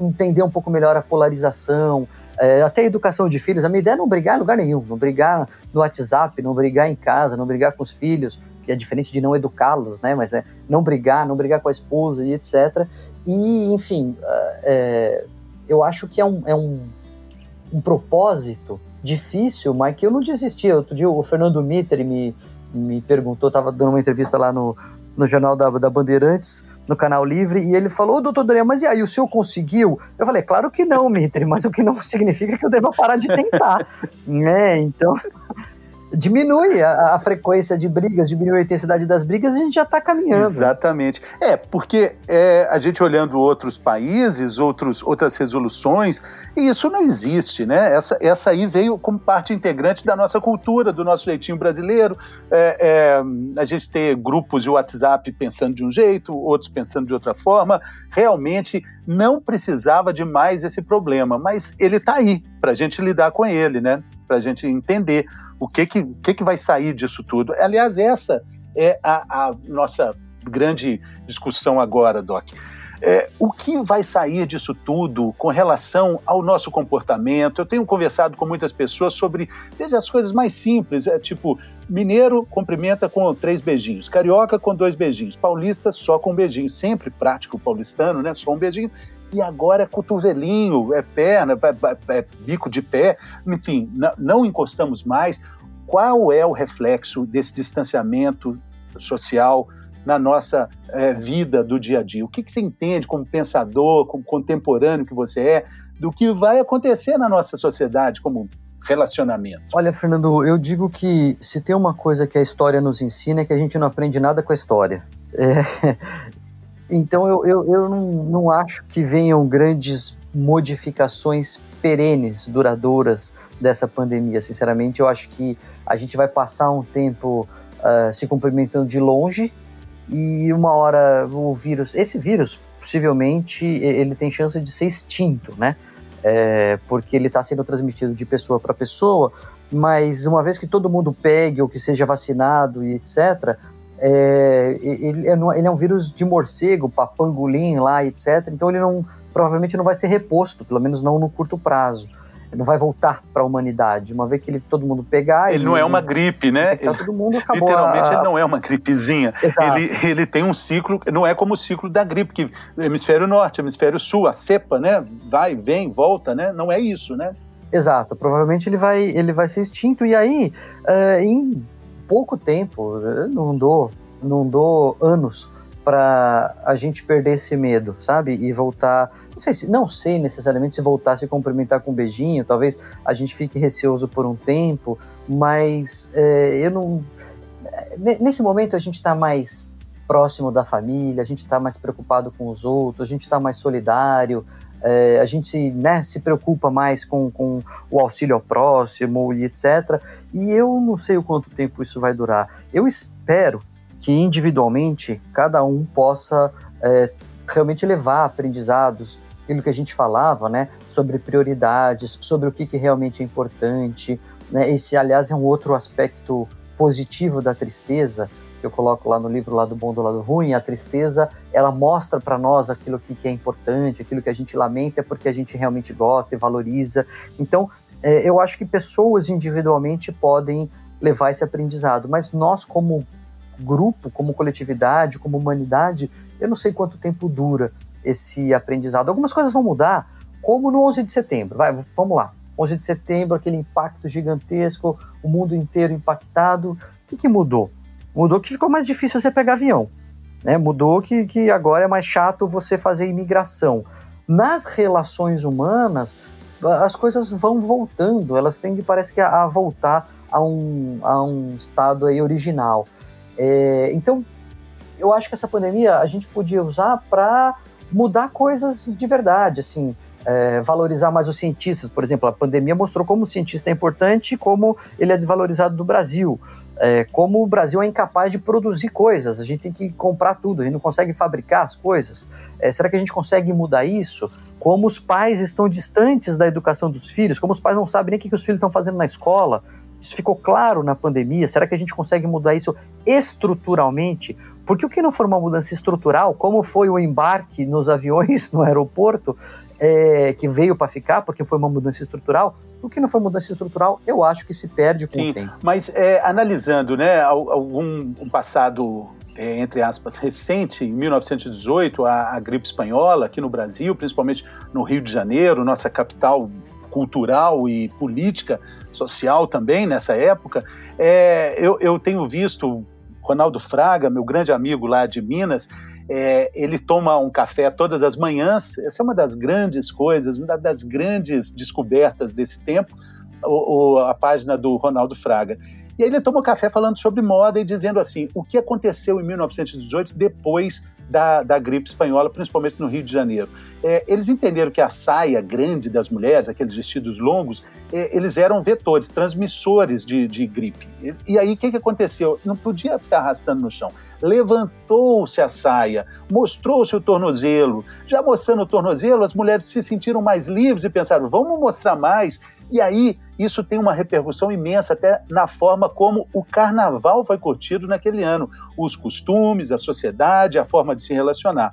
entender um pouco melhor a polarização, é, até a educação de filhos. A minha ideia é não brigar em lugar nenhum, não brigar no WhatsApp, não brigar em casa, não brigar com os filhos, que é diferente de não educá-los, né? Mas é não brigar, não brigar com a esposa e etc. E, enfim, é, eu acho que é um, é um um propósito difícil, mas que eu não desisti. Outro dia o Fernando Mitter me, me perguntou, estava dando uma entrevista lá no, no jornal da, da Bandeirantes, no Canal Livre, e ele falou, doutor Dorian, mas e aí, o senhor conseguiu? Eu falei, claro que não, Mitre, mas o que não significa que eu deva parar de tentar, né? Então, diminui a, a, frequência de brigas, diminui a intensidade das brigas, a gente já está caminhando. Exatamente. É, porque é, a gente olhando outros países, outros, outras resoluções, e isso não existe, né? Essa, essa aí veio como parte integrante da nossa cultura, do nosso jeitinho brasileiro. É, é, a gente ter grupos de WhatsApp pensando de um jeito, outros pensando de outra forma. Realmente não precisava de mais esse problema, mas ele está aí para a gente lidar com ele, né? Para a gente entender o que que, que que vai sair disso tudo. Aliás, essa é a, a nossa grande discussão agora, Doc. É, o que vai sair disso tudo com relação ao nosso comportamento? Eu tenho conversado com muitas pessoas sobre, veja, as coisas mais simples, é tipo, mineiro cumprimenta com três beijinhos, carioca com dois beijinhos, paulista só com um beijinho, sempre prático paulistano, né? Só um beijinho e agora é cotovelinho, é perna, é, é, é bico de pé, enfim, não encostamos mais. Qual é o reflexo desse distanciamento social na nossa é, vida do dia a dia? O que, que você entende como pensador, como contemporâneo que você é, do que vai acontecer na nossa sociedade como relacionamento? Olha, Fernando, eu digo que se tem uma coisa que a história nos ensina é que a gente não aprende nada com a história. É, então eu, eu, eu não, não acho que venham grandes modificações perenes, duradouras dessa pandemia. Sinceramente, eu acho que a gente vai passar um tempo uh, se cumprimentando de longe e uma hora o vírus, esse vírus possivelmente ele tem chance de ser extinto, né? É, porque ele está sendo transmitido de pessoa para pessoa, mas uma vez que todo mundo pegue ou que seja vacinado e etc., é, ele, é, ele, é um vírus de morcego, papangolim lá, etc. Então ele não, provavelmente não vai ser reposto, pelo menos não no curto prazo. Ele não vai voltar para a humanidade. Uma vez que ele, todo mundo pegar. Ele não é uma gripe, né? todo mundo acabou. Literalmente, a... ele não é uma gripezinha. Exato. Ele, ele tem um ciclo, não é como o ciclo da gripe, que hemisfério norte, hemisfério sul, a cepa, né? Vai, vem, volta, né? Não é isso, né? Exato. Provavelmente ele vai, ele vai ser extinto. E aí, uh, em pouco tempo, não dou, não dou anos para a gente perder esse medo, sabe? E voltar, não sei se, não sei necessariamente se voltar a se cumprimentar com um beijinho, talvez a gente fique receoso por um tempo, mas é, eu não, nesse momento a gente está mais próximo da família, a gente está mais preocupado com os outros, a gente está mais solidário, é, a gente né, se preocupa mais com, com o auxílio ao próximo e etc. E eu não sei o quanto tempo isso vai durar. Eu espero que individualmente cada um possa é, realmente levar aprendizados, aquilo que a gente falava, né, sobre prioridades, sobre o que, que realmente é importante. Né? Esse, aliás, é um outro aspecto positivo da tristeza, que eu coloco lá no livro Lado Bom do Lado Ruim, a tristeza, ela mostra para nós aquilo que, que, é importante, aquilo que a gente lamenta é porque a gente realmente gosta e valoriza. Então, é, eu acho que pessoas individualmente podem levar esse aprendizado, mas nós como grupo, como coletividade, como humanidade, eu não sei quanto tempo dura esse aprendizado. Algumas coisas vão mudar, como no 11 de setembro. Vai, vamos lá. 11 de setembro, aquele impacto gigantesco, o mundo inteiro impactado. O que, que mudou? Mudou que ficou mais difícil você pegar avião. Né? Mudou que, que agora é mais chato você fazer imigração. Nas relações humanas, as coisas vão voltando, elas tendem, parece que, a, a voltar a um, a um estado aí original. É, então, eu acho que essa pandemia a gente podia usar para mudar coisas de verdade, assim, é, valorizar mais os cientistas. Por exemplo, a pandemia mostrou como o cientista é importante e como ele é desvalorizado do Brasil. É, como o Brasil é incapaz de produzir coisas, a gente tem que comprar tudo, a gente não consegue fabricar as coisas. É, será que a gente consegue mudar isso? Como os pais estão distantes da educação dos filhos, como os pais não sabem nem o que os filhos estão fazendo na escola. Isso ficou claro na pandemia. Será que a gente consegue mudar isso estruturalmente? Porque o que não for uma mudança estrutural, como foi o embarque nos aviões no aeroporto, é, que veio para ficar, porque foi uma mudança estrutural, o que não foi mudança estrutural, eu acho que se perde com Sim, o tempo. Mas é, analisando né, algum um passado é, entre aspas, recente, em 1918, a, a, gripe espanhola aqui no Brasil, principalmente no Rio de Janeiro, nossa capital cultural e política, social também nessa época, é, eu, eu tenho visto Ronaldo Fraga, meu grande amigo lá de Minas, é, ele toma um café todas as manhãs. Essa é uma das grandes coisas, uma das grandes descobertas desse tempo, o, o, a página do Ronaldo Fraga. E aí ele toma um café falando sobre moda e dizendo assim: o que aconteceu em 1918 depois da, da gripe espanhola, principalmente no Rio de Janeiro. É, eles entenderam que a saia grande das mulheres, aqueles vestidos longos, é, eles eram vetores, transmissores de, de gripe. E, e aí o que, que aconteceu? Não podia ficar arrastando no chão. Levantou-se a saia, mostrou-se o tornozelo. Já mostrando o tornozelo, as mulheres se sentiram mais livres e pensaram: vamos mostrar mais. E aí isso tem uma repercussão imensa até na forma como o carnaval foi curtido naquele ano, os costumes, a sociedade, a forma de se relacionar.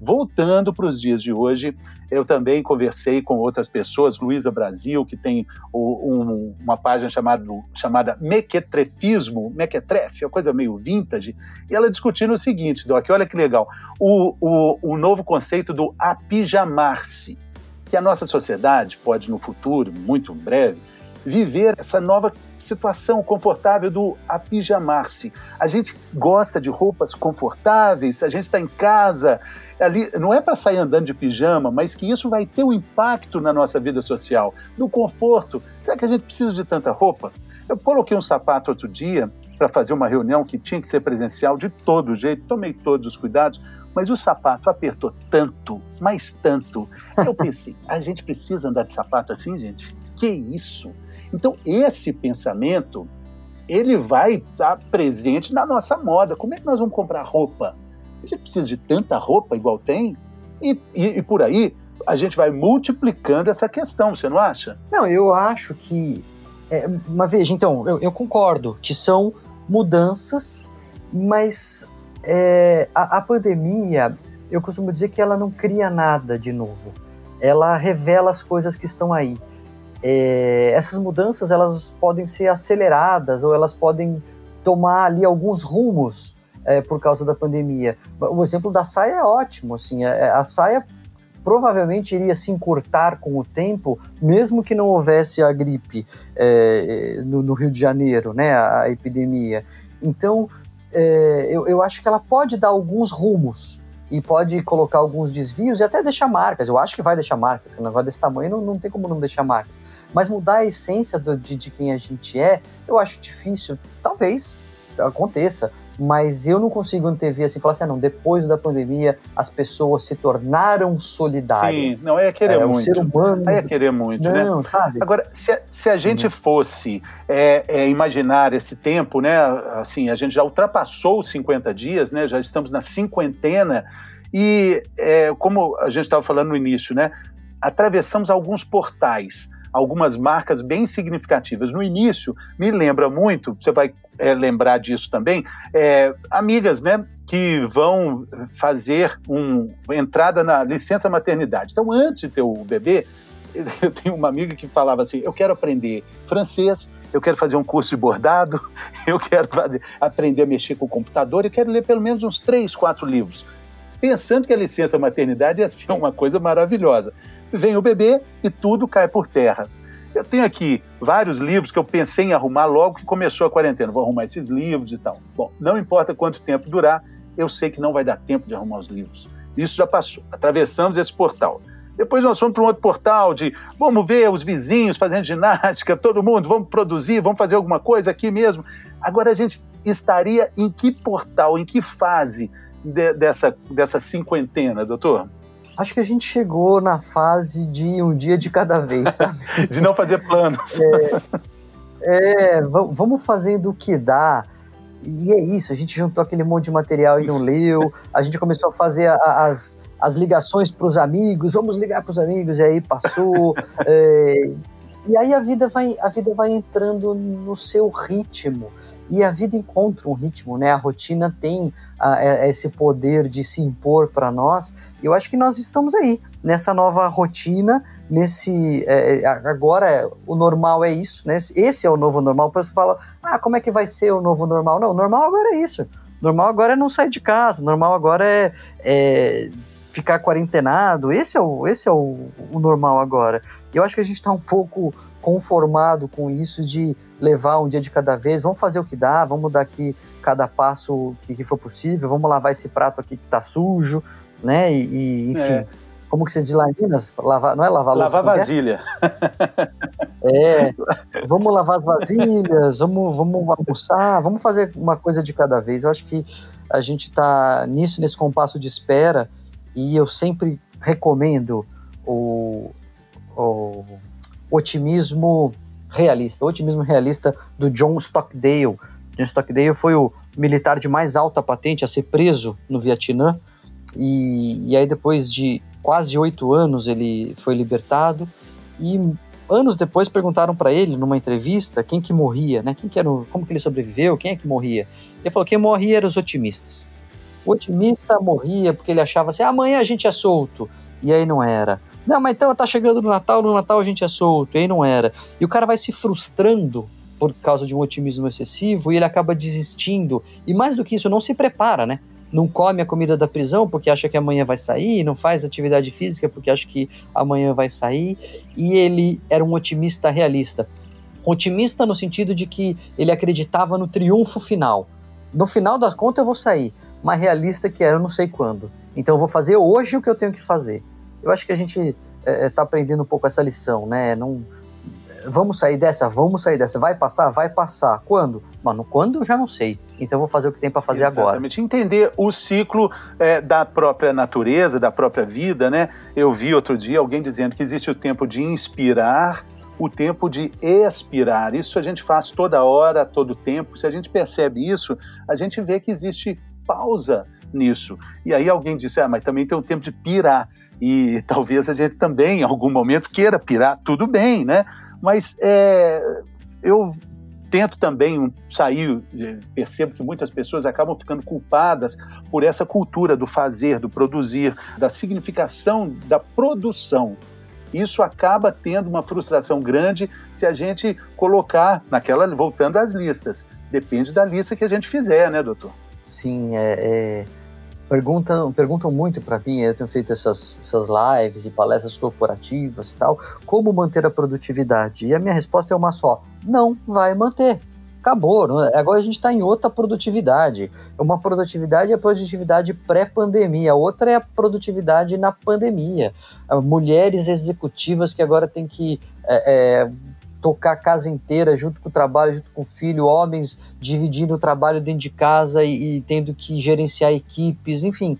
Voltando para os dias de hoje, eu também conversei com outras pessoas, Luísa Brasil, que tem um, uma página chamada, chamada Mequetrefismo, Mequetrefe, é uma coisa meio vintage, e ela discutindo o seguinte, Doc, olha que legal, o, o, o novo conceito do apijamar-se, que a nossa sociedade pode, no futuro, muito breve, viver essa nova situação confortável do apijamar-se. A gente gosta de roupas confortáveis, a gente está em casa, ali não é para sair andando de pijama, mas que isso vai ter um impacto na nossa vida social, no conforto. Será que a gente precisa de tanta roupa? Eu coloquei um sapato outro dia para fazer uma reunião que tinha que ser presencial de todo jeito, tomei todos os cuidados, mas o sapato apertou tanto, mais tanto. Eu pensei, a gente precisa andar de sapato assim, gente? Que isso? Então, esse pensamento, ele vai estar presente na nossa moda. Como é que nós vamos comprar roupa? A gente precisa de tanta roupa igual tem? E, e, e por aí, a gente vai multiplicando essa questão, você não acha? Não, eu acho que. É, mas veja, então, eu, eu concordo que são mudanças, mas é, a, a pandemia, eu costumo dizer que ela não cria nada de novo. Ela revela as coisas que estão aí é, essas mudanças elas podem ser aceleradas ou elas podem tomar ali alguns rumos é, por causa da pandemia. O exemplo da saia é ótimo, assim, a, é, é, a saia provavelmente iria se encurtar com o tempo, mesmo que não houvesse a gripe é, no, no, Rio de Janeiro, né, a, a epidemia. Então, é, eu, eu acho que ela pode dar alguns rumos, e pode colocar alguns desvios e até deixar marcas. Eu acho que vai deixar marcas. Um negócio desse tamanho não, não tem como não deixar marcas. Mas mudar a essência do, de, de quem a gente é, eu acho difícil. Talvez aconteça. Mas eu não consigo antever assim, falar assim, ah, não, depois da pandemia as pessoas se tornaram solidárias. Sim, não, é querer é, muito. O ser humano... É querer muito, né? não, né? sabe? Agora, se a, se a gente uhum. fosse é, é, imaginar esse tempo, né, assim, a gente já ultrapassou os 50 dias, né, já estamos na cinquentena, e é, como a gente estava falando no início, né, atravessamos alguns portais, algumas marcas bem significativas. No início, me lembra muito, você vai é, lembrar disso também, é, amigas, né, que vão fazer uma entrada na licença maternidade. Então, antes de ter o bebê, eu tenho uma amiga que falava assim: eu quero aprender francês, eu quero fazer um curso de bordado, eu quero fazer, aprender a mexer com o computador, eu quero ler pelo menos uns três, quatro livros pensando que a licença maternidade ia ser uma coisa maravilhosa. Vem o bebê e tudo cai por terra. Eu tenho aqui vários livros que eu pensei em arrumar logo que começou a quarentena. Vou arrumar esses livros e tal. Bom, não importa quanto tempo durar, eu sei que não vai dar tempo de arrumar os livros. Isso já passou. Atravessamos esse portal. Depois nós fomos para um outro portal de vamos ver os vizinhos fazendo ginástica, todo mundo, vamos produzir, vamos fazer alguma coisa aqui mesmo. Agora a gente estaria em que portal, em que fase de, dessa, dessa cinquentena, doutor? Acho que a gente chegou na fase de um dia de cada vez, sabe? de não fazer planos. É, é, vamos fazendo o que dá. E é isso, a gente juntou aquele monte de material e não leu, a gente começou a fazer a, as, as ligações para os amigos, vamos ligar para os amigos, e aí passou. é, e aí a vida vai, a vida vai entrando no seu ritmo. E a vida encontra um ritmo, né? A rotina tem a, a, é, esse poder de se impor para nós. Eu acho que nós estamos aí, nessa nova rotina, nesse. É, é agora, o normal é isso, né? Esse é o novo normal. O pessoal fala, ah, como é que vai ser o novo normal? Não, o normal agora é isso. Normal agora é não sair de casa. Normal agora é, é ficar quarentenado. Esse é o, esse é o, o normal agora. Eu acho que a gente está um pouco conformado com isso de levar um dia de cada vez. Vamos fazer o que dá, vamos dar aqui cada passo que, que for possível, vamos lavar esse prato aqui que está sujo, né? E, e enfim. É. Como que você diz lá em Minas? Lavar, não é lavar louça? Lavar é? vasilha. É? é, vamos lavar as vasilhas, vamos, vamos almoçar, vamos fazer uma coisa de cada vez. Eu acho que a gente está nisso, nesse compasso de espera, e eu sempre recomendo o, o otimismo realista, o otimismo realista do John Stockdale. John Stockdale foi o militar de mais alta patente a ser preso no Vietnã, e, e aí depois de quase oito anos ele foi libertado, e anos depois perguntaram para ele numa entrevista quem que morria, né? Quem que era, como que ele sobreviveu, quem é que morria? Ele falou que quem morria eram os otimistas. O otimista morria porque ele achava assim: amanhã a gente é solto. E aí não era. Não, mas então tá chegando no Natal, no Natal a gente é solto. E aí não era. E o cara vai se frustrando por causa de um otimismo excessivo e ele acaba desistindo. E mais do que isso, não se prepara, né? Não come a comida da prisão porque acha que amanhã vai sair, não faz atividade física porque acha que amanhã vai sair. E ele era um otimista realista. Otimista no sentido de que ele acreditava no triunfo final. No final da conta eu vou sair mais realista que era eu não sei quando. Então eu vou fazer hoje o que eu tenho que fazer. Eu acho que a gente está é, é aprendendo um pouco essa lição, né? Não, vamos sair dessa, vamos sair dessa. Vai passar, vai passar. Quando? Mano, quando eu já não sei. Então eu vou fazer o que tem para fazer Exatamente. agora. Exatamente. Entender o ciclo é, da própria natureza, da própria vida, né? Eu vi outro dia alguém dizendo que existe o tempo de inspirar o tempo de expirar. Isso a gente faz toda hora, todo tempo. Se a gente percebe isso, a gente vê que existe pausa nisso. E aí alguém disse, ah, mas também tem um tempo de pirar. E talvez a gente também, em algum momento, queira pirar, tudo bem, né? Mas é, eu tento também sair, é, percebo que muitas pessoas acabam ficando culpadas por essa cultura do fazer, do produzir, da significação da produção. Isso acaba tendo uma frustração grande se a gente colocar naquela, voltando às listas. Depende da lista que a gente fizer, né, doutor? Sim, é, é, perguntam, perguntam muito para mim, eu tenho feito essas, essas lives e palestras corporativas e tal, como manter a produtividade? E a minha resposta é uma só: não vai manter. Acabou, é? agora a gente está em outra produtividade. Uma produtividade é a produtividade pré-pandemia, a outra é a produtividade na pandemia. Mulheres executivas que agora têm que é, é, tocar a casa inteira junto com o trabalho, junto com o filho, homens dividindo o trabalho dentro de casa e, e, tendo que gerenciar equipes, enfim,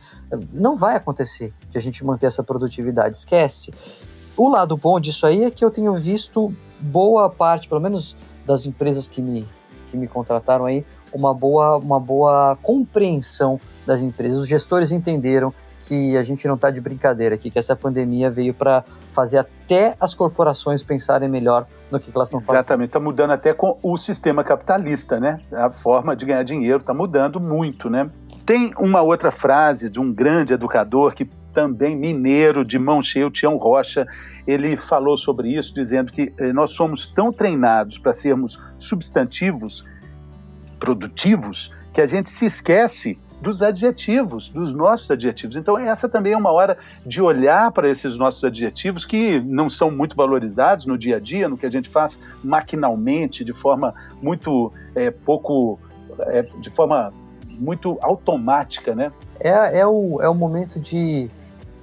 não vai acontecer de a gente manter essa produtividade, esquece. O lado bom disso aí é que eu tenho visto boa parte, pelo menos das empresas que me, que me contrataram aí, uma boa, uma boa compreensão das empresas. Os gestores entenderam que a gente não está de brincadeira aqui, que essa pandemia veio para fazer até as corporações pensarem melhor no que, que elas estão fazendo. Exatamente, está mudando até com o sistema capitalista, né? A forma de ganhar dinheiro está mudando muito, né? Tem uma outra frase de um grande educador que também mineiro de mão cheia, o Tião Rocha, ele falou sobre isso, dizendo que eh, nós somos tão treinados para sermos substantivos produtivos que a gente se esquece dos adjetivos, dos nossos adjetivos. Então, essa também é uma hora de olhar para esses nossos adjetivos que não são muito valorizados no dia a dia, no que a gente faz maquinalmente, de forma muito é, pouco. É, de forma muito automática, né? É, é, o, é o momento de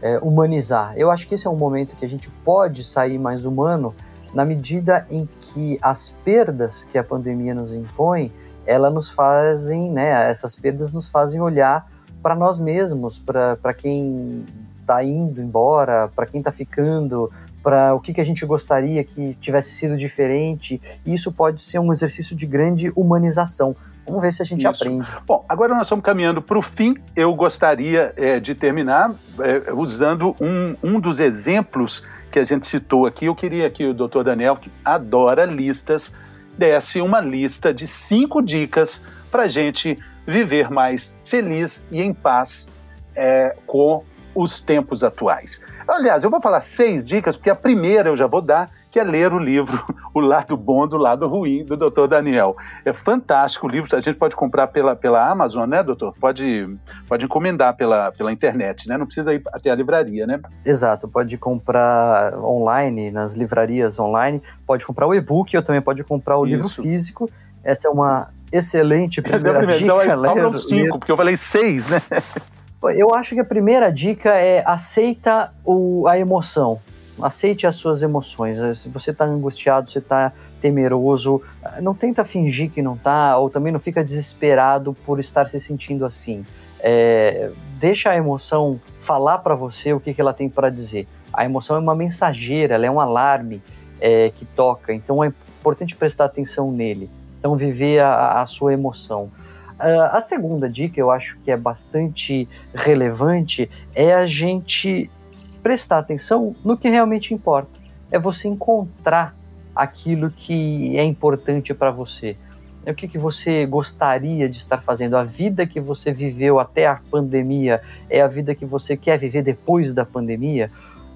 é, humanizar. Eu acho que esse é um momento que a gente pode sair mais humano na medida em que as perdas que a pandemia nos impõe ela nos fazem, né, essas perdas nos fazem olhar para nós mesmos, para quem está indo embora, para quem está ficando, para o que, que a gente gostaria que tivesse sido diferente. E isso pode ser um exercício de grande humanização. Vamos ver se a gente isso. aprende. Bom, agora nós estamos caminhando para o fim. Eu gostaria é, de terminar é, usando um, um dos exemplos que a gente citou aqui. Eu queria que o doutor Daniel, que adora listas, desse uma lista de cinco dicas para gente viver mais feliz e em paz é, com os tempos atuais. Aliás, eu vou falar seis dicas, porque a primeira eu já vou dar, que é ler o livro O Lado Bom do Lado Ruim, do Dr. Daniel. É fantástico o livro, a gente pode comprar pela, pela Amazon, né, doutor? Pode, pode encomendar pela, pela internet, né? Não precisa ir até a livraria, né? Exato, pode comprar online, nas livrarias online, pode comprar o e-book, ou também pode comprar o Isso. livro físico. Essa é uma excelente primeira, é primeira dica. Então, é, cinco, porque eu falei seis, né? Eu acho que a primeira dica é aceita o, a emoção. Aceite as suas emoções. Se você está angustiado, você está temeroso, não tenta fingir que não está, ou também não fica desesperado por estar se sentindo assim. É, deixa a emoção falar para você o que, que ela tem para dizer. A emoção é uma mensageira, ela é um alarme é, que toca, então é importante prestar atenção nele. Então, viver a, a sua emoção. Uh, a segunda dica, eu acho que é bastante relevante, é a gente prestar atenção no que realmente importa. É você encontrar aquilo que é importante para você. É o que, que você gostaria de estar fazendo? A vida que você viveu até a pandemia é a vida que você quer viver depois da pandemia?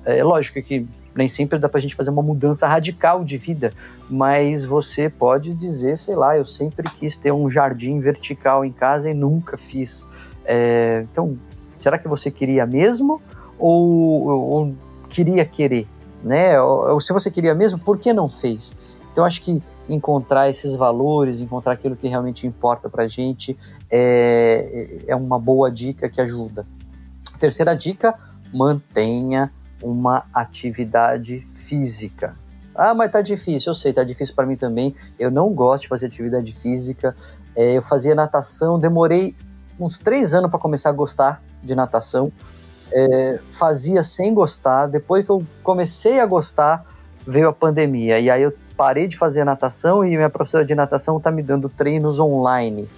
É lógico que nem sempre dá para a gente fazer uma mudança radical de vida, mas você pode dizer, sei lá, eu sempre quis ter um jardim vertical em casa e nunca fiz. É, então, será que você queria mesmo ou, ou queria querer? Né? Ou, ou, se você queria mesmo, por que não fez? Então, acho que encontrar esses valores, encontrar aquilo que realmente importa para a gente é, é uma boa dica que ajuda. Terceira dica, mantenha uma atividade física. Ah, mas tá difícil, eu sei, tá difícil para mim também. Eu não gosto de fazer atividade física. É, eu fazia natação, demorei uns três anos para começar a gostar de natação. É, fazia sem gostar. Depois que eu comecei a gostar, veio a pandemia. E aí eu parei de fazer natação e minha professora de natação tá me dando treinos online.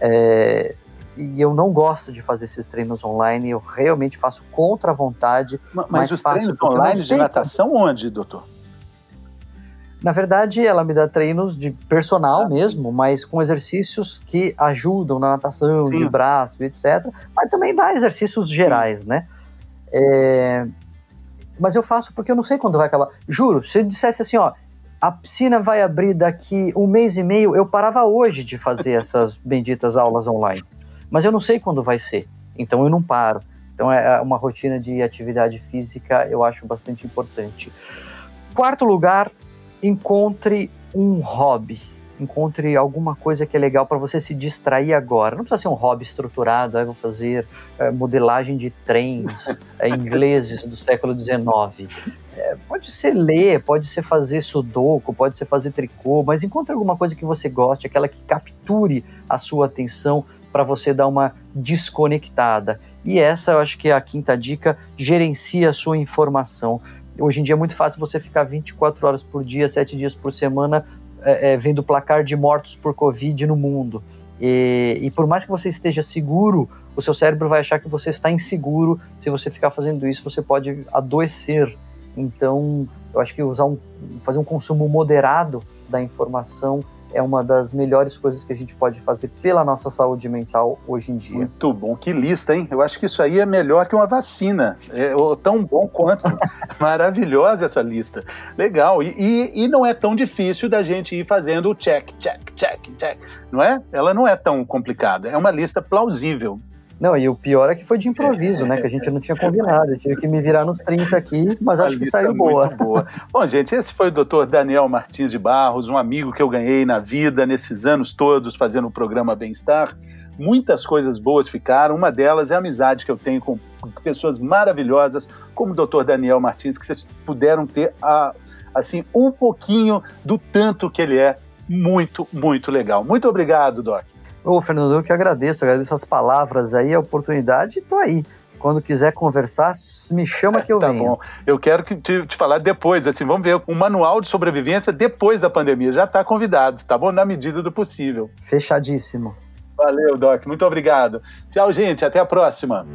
É, e eu não gosto de fazer esses treinos online, eu realmente faço contra a vontade. Mas, mas os treinos online de natação onde, doutor? Na verdade, ela me dá treinos de personal ah, mesmo, mas com exercícios que ajudam na natação, sim. de braço, etc. Mas também dá exercícios gerais, sim. né? É... Mas eu faço porque eu não sei quando vai acabar. Juro, se eu dissesse assim, ó, a piscina vai abrir daqui um mês e meio, eu parava hoje de fazer essas benditas aulas online mas eu não sei quando vai ser, então eu não paro. Então é, é uma rotina de atividade física, eu acho bastante importante. Quarto lugar, encontre um hobby. encontre alguma coisa que é legal para você se distrair agora. Não precisa ser um hobby estruturado, aí vou fazer é, modelagem de trens é, ingleses do século XIX. É, pode ser ler, pode ser fazer sudoku, pode ser fazer tricô, mas encontre alguma coisa que você goste, aquela que capture a sua atenção para você dar uma desconectada. E essa eu acho que é a quinta dica: gerencia a sua informação. Hoje em dia é muito fácil você ficar 24 horas por dia, 7 dias por semana, é, é, vendo o placar de mortos por Covid no mundo. E, e, por mais que você esteja seguro, o seu cérebro vai achar que você está inseguro. Se você ficar fazendo isso, você pode adoecer. Então, eu acho que usar um, fazer um consumo moderado da informação é uma das melhores coisas que a gente pode fazer pela nossa saúde mental hoje em dia. Muito bom, que lista, hein? Eu acho que isso aí é melhor que uma vacina, é tão bom quanto. Maravilhosa essa lista. Legal, e, e, e, não é tão difícil da gente ir fazendo o check, check, check, check, não é? Ela não é tão complicada, é uma lista plausível. Não, e o pior é que foi de improviso, né? Que a gente não tinha combinado. Eu tive que me virar nos 30 aqui, mas acho que saiu boa. boa. Bom, gente, esse foi o doutor Daniel Martins de Barros, um amigo que eu ganhei na vida nesses anos todos fazendo o programa Bem-Estar. Muitas coisas boas ficaram. Uma delas é a amizade que eu tenho com pessoas maravilhosas, como o doutor Daniel Martins, que vocês puderam ter a, assim um pouquinho do tanto que ele é. Muito, muito legal. Muito obrigado, Doc. Ô, Fernando, eu que agradeço, agradeço as palavras aí, a oportunidade e tô aí. Quando quiser conversar, me chama que eu tá venho. Bom. Eu quero que te, te, falar depois, assim, vamos ver um manual de sobrevivência depois da pandemia. Já está convidado, tá bom? Na medida do possível. Fechadíssimo. Valeu, Doc. Muito obrigado. Tchau, gente. Até a próxima.